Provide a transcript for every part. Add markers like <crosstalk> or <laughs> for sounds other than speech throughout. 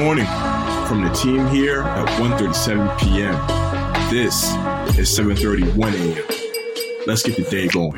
morning from the team here at 1.37 p.m. This is 7.31 a.m. Let's get the day going.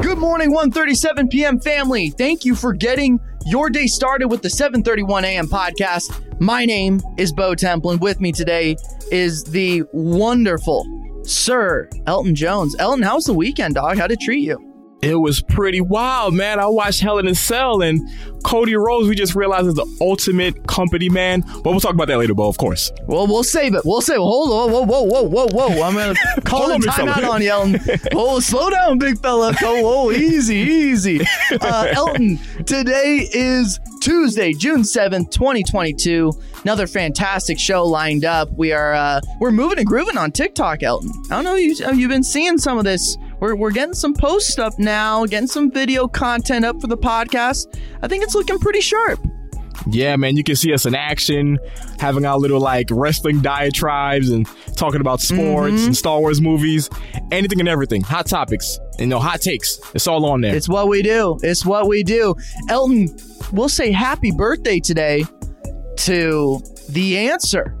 Good morning, 1:37 p.m. family. Thank you for getting your day started with the 7:31 a.m. podcast. My name is Bo Temple, and with me today is the wonderful Sir Elton Jones. Elton, how's the weekend, dog? How'd it treat you? It was pretty wild, man. I watched Hell in a Cell and Cody Rhodes. We just realized is the ultimate company man. But we'll talk about that later, Bo. Of course. Well, we'll save it. We'll save it. Hold on. Whoa, whoa, whoa, whoa, whoa. I'm gonna <laughs> call a timeout on you, Elton. <laughs> Oh, slow down, big fella. Oh, oh, easy, easy. Uh, Elton, today is Tuesday, June seventh, 2022. Another fantastic show lined up. We are uh, we're moving and grooving on TikTok, Elton. I don't know you have you been seeing some of this. We're, we're getting some posts up now, getting some video content up for the podcast. I think it's looking pretty sharp. Yeah, man. You can see us in action, having our little like wrestling diatribes and talking about sports Mm-hmm. and Star Wars movies, anything and everything. Hot topics, you know, hot takes. It's all on there. It's what we do. It's what we do. Elton, we'll say happy birthday today to the answer,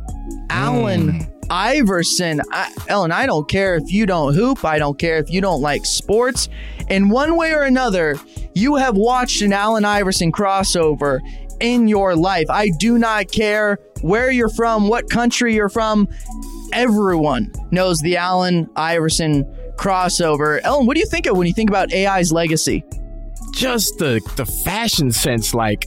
Allen Iverson. I, Ellen, I don't care if you don't hoop. I don't care if you don't like sports. In one way or another, you have watched an Allen Iverson crossover in your life. I do not care where you're from, what country you're from. Everyone knows the Allen Iverson crossover. Ellen, what do you think of when you think about AI's legacy? just the the fashion sense like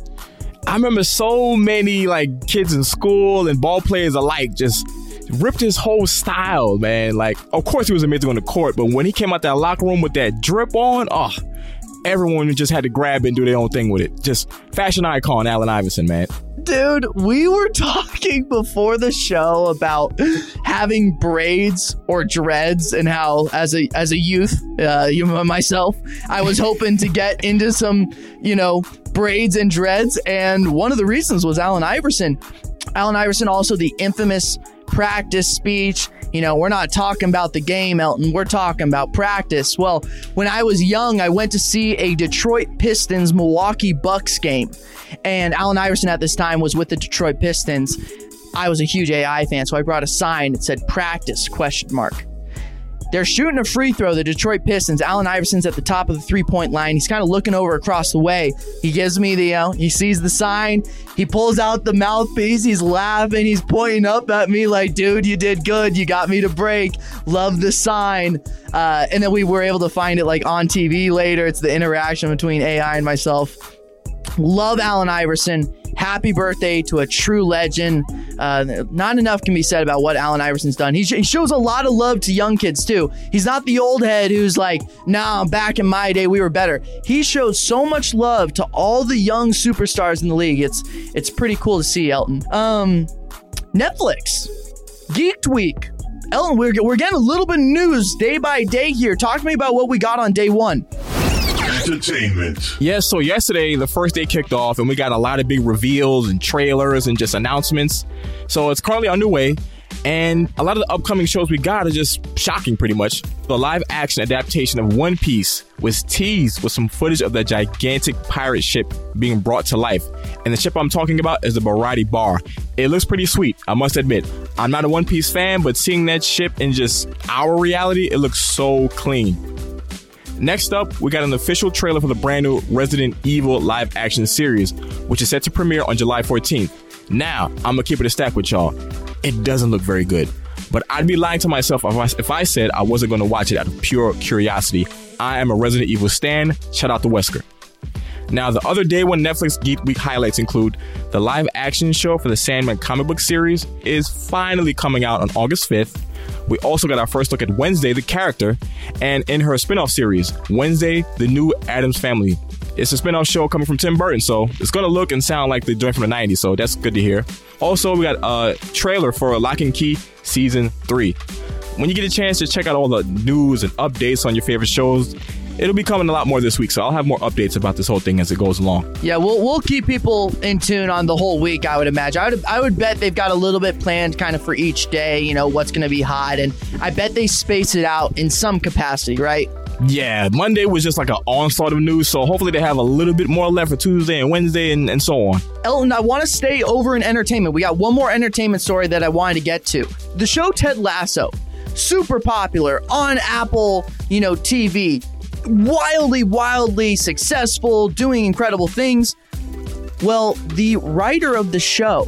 i remember so many like kids in school and ball players alike just ripped his whole style man. Like of course he was amazing on the court but when he came out that locker room with that drip on oh everyone just had to grab and do their own thing with it. Just fashion icon allen iverson man. Dude, we were <laughs> talking before the show about having braids or dreads and how as a as a youth, uh, you myself, I was hoping to get into some, you know, braids and dreads and one of the reasons was Allen Iverson. Allen Iverson also the infamous practice speech. You know, we're not talking about the game, Elton. We're talking about practice. Well, when I was young, I went to see a Detroit Pistons Milwaukee Bucks game. And Allen Iverson at this time was with the Detroit Pistons. I was a huge AI fan, so I brought a sign that said practice question mark. They're shooting a free throw, the Detroit Pistons. Allen Iverson's at the top of the three point line. He's kind of looking over across the way. He gives me the, know, he sees the sign. He pulls out the mouthpiece. He's laughing. He's pointing up at me like, dude, you did good. You got me to break. Love the sign. Uh, and then we were able to find it like on TV later. It's the interaction between AI and myself. Love Allen Iverson. Happy birthday to a true legend. Uh, not enough can be said about what Allen Iverson's done. He, sh- he shows a lot of love to young kids too. He's not the old head who's like, nah, back in my day we were better. He shows so much love to all the young superstars in the league. It's it's pretty cool to see, Elton. Um, Netflix, Geeked Week. Elton, we're, we're getting a little bit of news day by day here. Talk to me about what we got on day one. Entertainment. yeah so yesterday the first day kicked off and we got a lot of big reveals and trailers and just announcements. So it's currently underway and a lot of the upcoming shows we got are just shocking pretty much. The live action adaptation of one piece was teased with some footage of the gigantic pirate ship being brought to life. And the ship i'm talking about is the Baratie bar. It looks pretty sweet i must admit. I'm not a one piece fan but seeing that ship in just our reality it looks so clean Next up, we got an official trailer for the brand new Resident Evil live action series, which is set to premiere on July 14th. Now, I'm gonna keep it a stack with y'all. It doesn't look very good, but I'd be lying to myself if I, if I said I wasn't gonna watch it out of pure curiosity. I am a Resident Evil stan. Shout out to Wesker. Now, the other day one Netflix Geeked Week highlights include the live action show for the Sandman comic book series is finally coming out on August 5th. We also got our first look at Wednesday, the character, and in her spin off series, Wednesday, the new Addams Family. It's a spin off show coming from Tim Burton, so it's gonna look and sound like the joint from the 90s, so that's good to hear. Also, we got a trailer for Locke and Key Season 3. When you get a chance to check out all the news and updates on your favorite shows, it'll be coming a lot more this week, so I'll have more updates about this whole thing as it goes along. Yeah, we'll we'll keep people in tune on the whole week. I would imagine. I would I would bet they've got a little bit planned, kind of for each day. You know what's going to be hot, and I bet they space it out in some capacity, right? Yeah, Monday was just like an onslaught of news, so hopefully they have a little bit more left for Tuesday and Wednesday and, and so on. Elton, I want to stay over in entertainment. We got one more entertainment story that I wanted to get to. The show Ted Lasso, super popular on Apple, you know, TV, wildly, wildly successful, doing incredible things. Well, the writer of the show,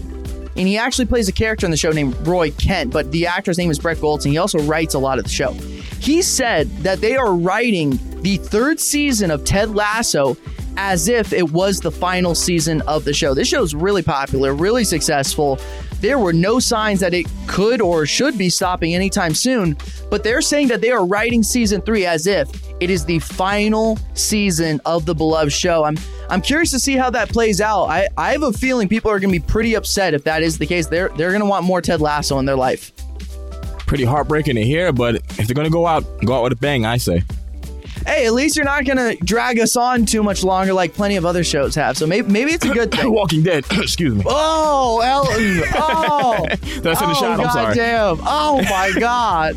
and he actually plays a character in the show named Roy Kent, but the actor's name is Brett Goldstein. He also writes a lot of the show. He said that they are writing the third season of Ted Lasso as if it was the final season of the show. This show is really popular, really successful. There were no signs that it could or should be stopping anytime soon, but they're saying that they are writing season three as if it is the final season of the beloved show. I'm I'm curious to see how that plays out. I, I have a feeling people are gonna be pretty upset if that is the case. They're they're gonna want more Ted Lasso in their life. Pretty heartbreaking to hear, but if they're gonna go out, go out with a bang, I say. Hey, at least you're not gonna drag us on too much longer, like plenty of other shows have. So maybe maybe it's a good thing. <coughs> Walking Dead. <coughs> Excuse me. Oh, Elton. <laughs> Oh, that's in oh, shot? I'm oh, sorry. goddamn. Oh my god.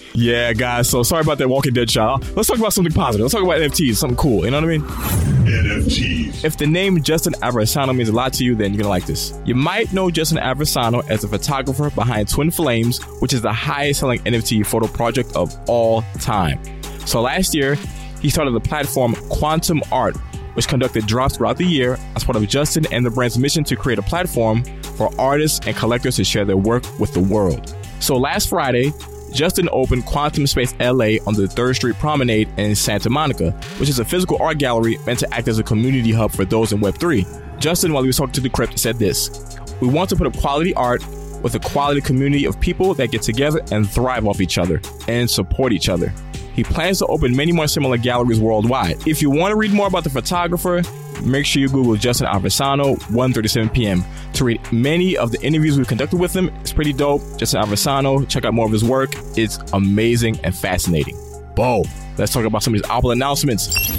<laughs> Yeah, guys. So sorry about that Walking Dead shot. Let's talk about something positive. Let's talk about NFTs, something cool. You know what I mean? NFTs. If the name Justin Aversano means a lot to you, then you're gonna like this. You might know Justin Aversano as the photographer behind Twin Flames, which is the highest selling NFT photo project of all time. So last year, he started the platform Quantum Art, which conducted drops throughout the year as part of Justin and the brand's mission to create a platform for artists and collectors to share their work with the world. So last Friday, Justin opened Quantum Space LA on the 3rd Street Promenade in Santa Monica, which is a physical art gallery meant to act as a community hub for those in Web3. Justin, while he was talking to Decrypt, said this We want to put up quality art with a quality community of people that get together and thrive off each other and support each other. He plans to open many more similar galleries worldwide. If you want to read more about the photographer, make sure you Google Justin Aversano, 1:37 p.m. to read many of the interviews we've conducted with him. It's pretty dope. Justin Aversano, check out more of his work. It's amazing and fascinating. Bo, let's talk about some of these Apple announcements.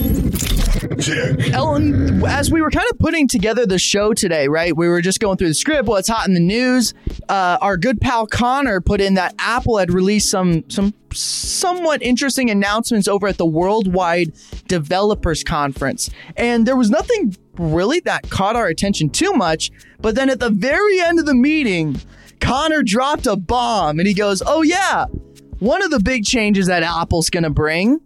Ellen, as we were kind of putting together the show today, right? We were just going through the script, what's hot in the news. Uh, our good pal Connor put in that Apple had released some some somewhat interesting announcements over at the Worldwide Developers Conference, and there was nothing really that caught our attention too much. But then at the very end of the meeting, Connor dropped a bomb, and he goes, "Oh yeah." One of the big changes that Apple's going to bring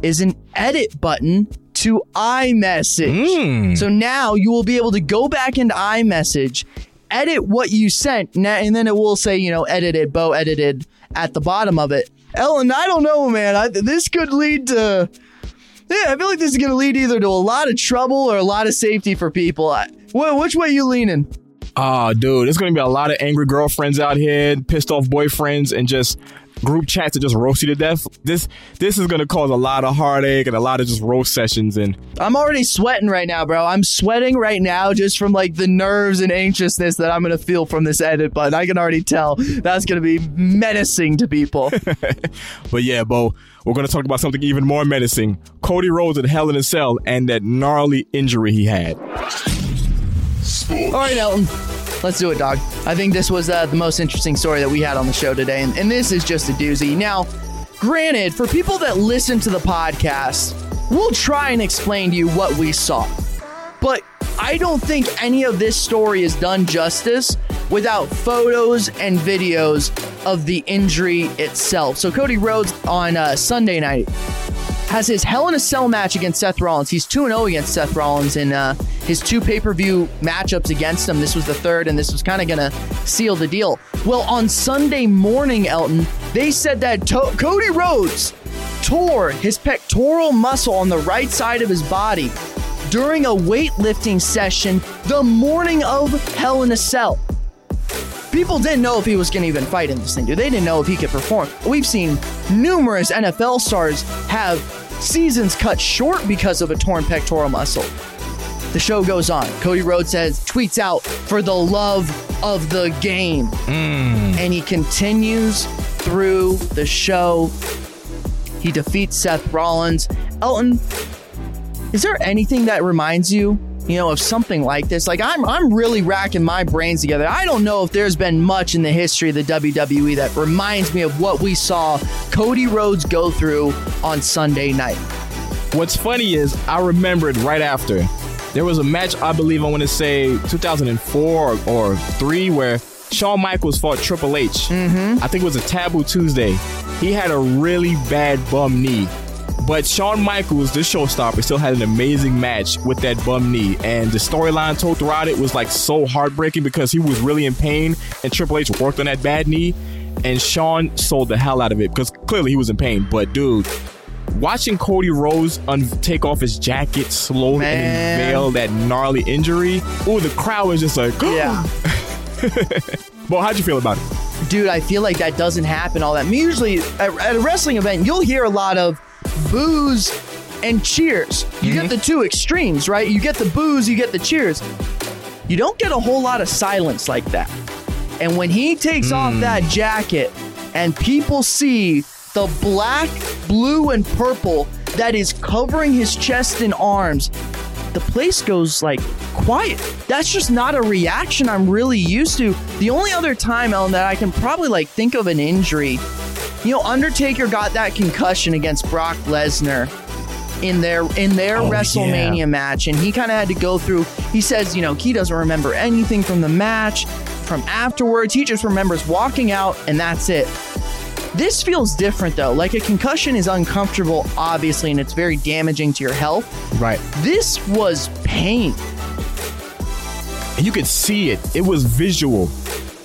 is an edit button to iMessage. Hmm. So now you will be able to go back into iMessage, edit what you sent, and then it will say, you know, edited, Bo edited at the bottom of it. Ellen, I don't know, man. I, this could lead to. Yeah, I feel like this is going to lead either to a lot of trouble or a lot of safety for people. Wh- which way you leaning? Ah, dude, there's gonna be a lot of angry girlfriends out here, pissed off boyfriends, and just group chats that just roast you to death. This this is gonna cause a lot of heartache and a lot of just roast sessions. And I'm already sweating right now, bro. I'm sweating right now just from like the nerves and anxiousness that I'm gonna feel from this edit button. I can already tell that's gonna be menacing to people. <laughs> but yeah, Bo, we're gonna talk about something even more menacing: Cody Rhodes in Hell in a Cell and that gnarly injury he had. All right, Elton, let's do it, dog. I think this was uh, the most interesting story that we had on the show today, and, and this is just a doozy. Now, granted, for people that listen to the podcast, we'll try and explain to you what we saw. But I don't think any of this story is done justice without photos and videos of the injury itself. So Cody Rhodes on uh, Sunday night has his Hell in a Cell match against Seth Rollins. He's 2 0 against Seth Rollins in uh, his two pay per view matchups against him. This was the third, and this was kind of going to seal the deal. Well, on Sunday morning, Elton, they said that to- Cody Rhodes tore his pectoral muscle on the right side of his body during a weightlifting session the morning of Hell in a Cell. People didn't know if he was going to even fight in this thing, dude. They didn't know if he could perform. We've seen numerous NFL stars have seasons cut short because of a torn pectoral muscle. The show goes on. Cody Rhodes says, tweets out for the love of the game. Hmm. And he continues through the show. He defeats Seth Rollins. Elton, is there anything that reminds you you know, of something like this. Like I'm I'm really racking my brains together. I don't know if there's been much in the history of the WWE that reminds me of what we saw Cody Rhodes go through on Sunday night. What's funny is I remembered right after there was a match I believe I want to say 2004 or, or three where Shawn Michaels fought Triple H. Mm-hmm. I think it was a Taboo Tuesday. He had a really bad bum knee. But Shawn Michaels, the showstopper, still had an amazing match with that bum knee. And the storyline told throughout it was like so heartbreaking because he was really in pain and Triple H worked on that bad knee. And Shawn sold the hell out of it because clearly he was in pain. But dude, watching Cody Rhodes un- take off his jacket slowly Man. and unveil that gnarly injury, oh, the crowd was just like, Yeah. <laughs> Well, how'd you feel about it? dude, I feel like that doesn't happen all that. I mean, usually at, at a wrestling event, you'll hear a lot of boos and cheers. You get mm-hmm. the two extremes, right? You get the booze, you get the cheers. You don't get a whole lot of silence like that. And when he takes off mm. that jacket and people see the black, blue, and purple that is covering his chest and arms, the place goes like quiet. That's just not a reaction I'm really used to. The only other time, Ellen, that I can probably like think of an injury, you know, Undertaker got that concussion against Brock Lesnar in their in their Oh, WrestleMania yeah. match, and he kind of had to go through. He says, you know, he doesn't remember anything from the match, from afterwards. He just remembers walking out, and that's it. This feels different though. Like a concussion is uncomfortable, obviously, and it's very damaging to your health. Right. This was pain. and you could see it. It was visual.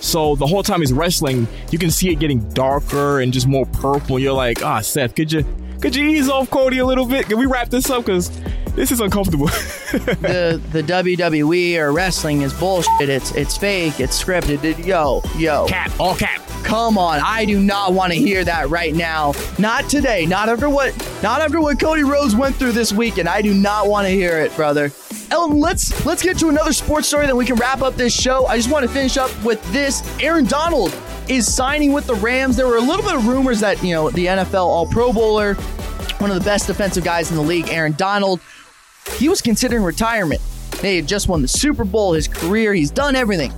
So the whole time he's wrestling, you can see it getting darker and just more purple. You're like, ah, Seth, could you could you ease off Cody a little bit? Can we wrap this up? Because this is uncomfortable. <laughs> the the WWE or wrestling is bullshit. It's it's fake. It's scripted. Yo yo. cap, all cap. Come on, I do not want to hear that right now. Not today. Not after what not after what Cody Rhodes went through this weekend. I do not want to hear it, brother. Elton, let's let's get to another sports story then we can wrap up this show. I just want to finish up with this. Aaron Donald is signing with the Rams. There were a little bit of rumors that, you know, the NFL All Pro Bowler, one of the best defensive guys in the league, Aaron Donald, he was considering retirement. They had just won the Super Bowl, his career, he's done everything.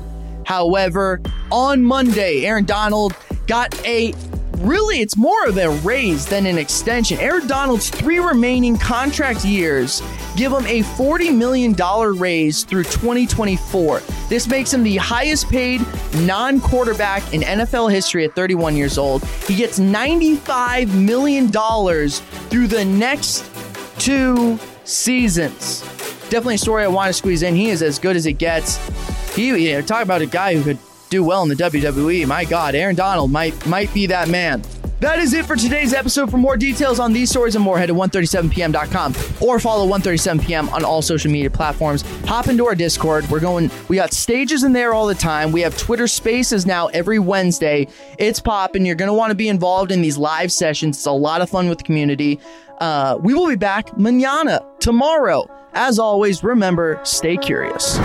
However, on Monday, Aaron Donald got a really, it's more of a raise than an extension. Aaron Donald's three remaining contract years give him a $40 million raise through 2024. This makes him the highest paid non quarterback in NFL history at 31 years old. He gets $95 million through the next two seasons. Definitely a story I want to squeeze in. He is as good as it gets. He, you know, talk about a guy who could do well in the WWE. My God, Aaron Donald might might be that man. That is it for today's episode. For more details on these stories and more, head to 137pm.com or follow 137pm on all social media platforms. Hop into our Discord. We're going, we got stages in there all the time. We have Twitter spaces now every Wednesday. It's popping. You're going to want to be involved in these live sessions. It's a lot of fun with the community. Uh, we will be back manana, tomorrow. As always, remember, stay curious.